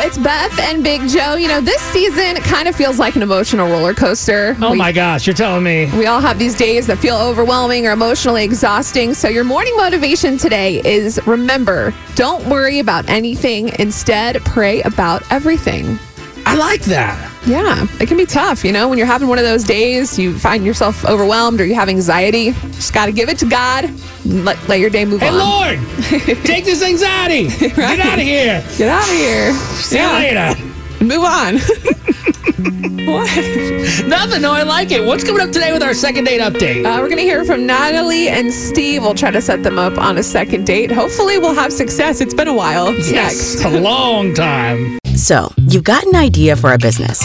It's Beth and Big Joe. You know, this season kind of feels like an emotional roller coaster. Oh We- my gosh, you're telling me. We all have these days that feel overwhelming or emotionally exhausting. So, your morning motivation today is remember, don't worry about anything. Instead, pray about everything. I like that. Yeah, it can be tough, you know, when you're having one of those days, you find yourself overwhelmed or you have anxiety. Just got to give it to God. Let, let your day move on. Hey, on. Lord, take this anxiety. Get out of here. Get out of here. See you later. Move on. what? Nothing. No, I like it. What's coming up today with our second date update? Uh, we're going to hear from Natalie and Steve. We'll try to set them up on a second date. Hopefully, we'll have success. It's been a while. It's yes, next. a long time. So, you've got an idea for a business,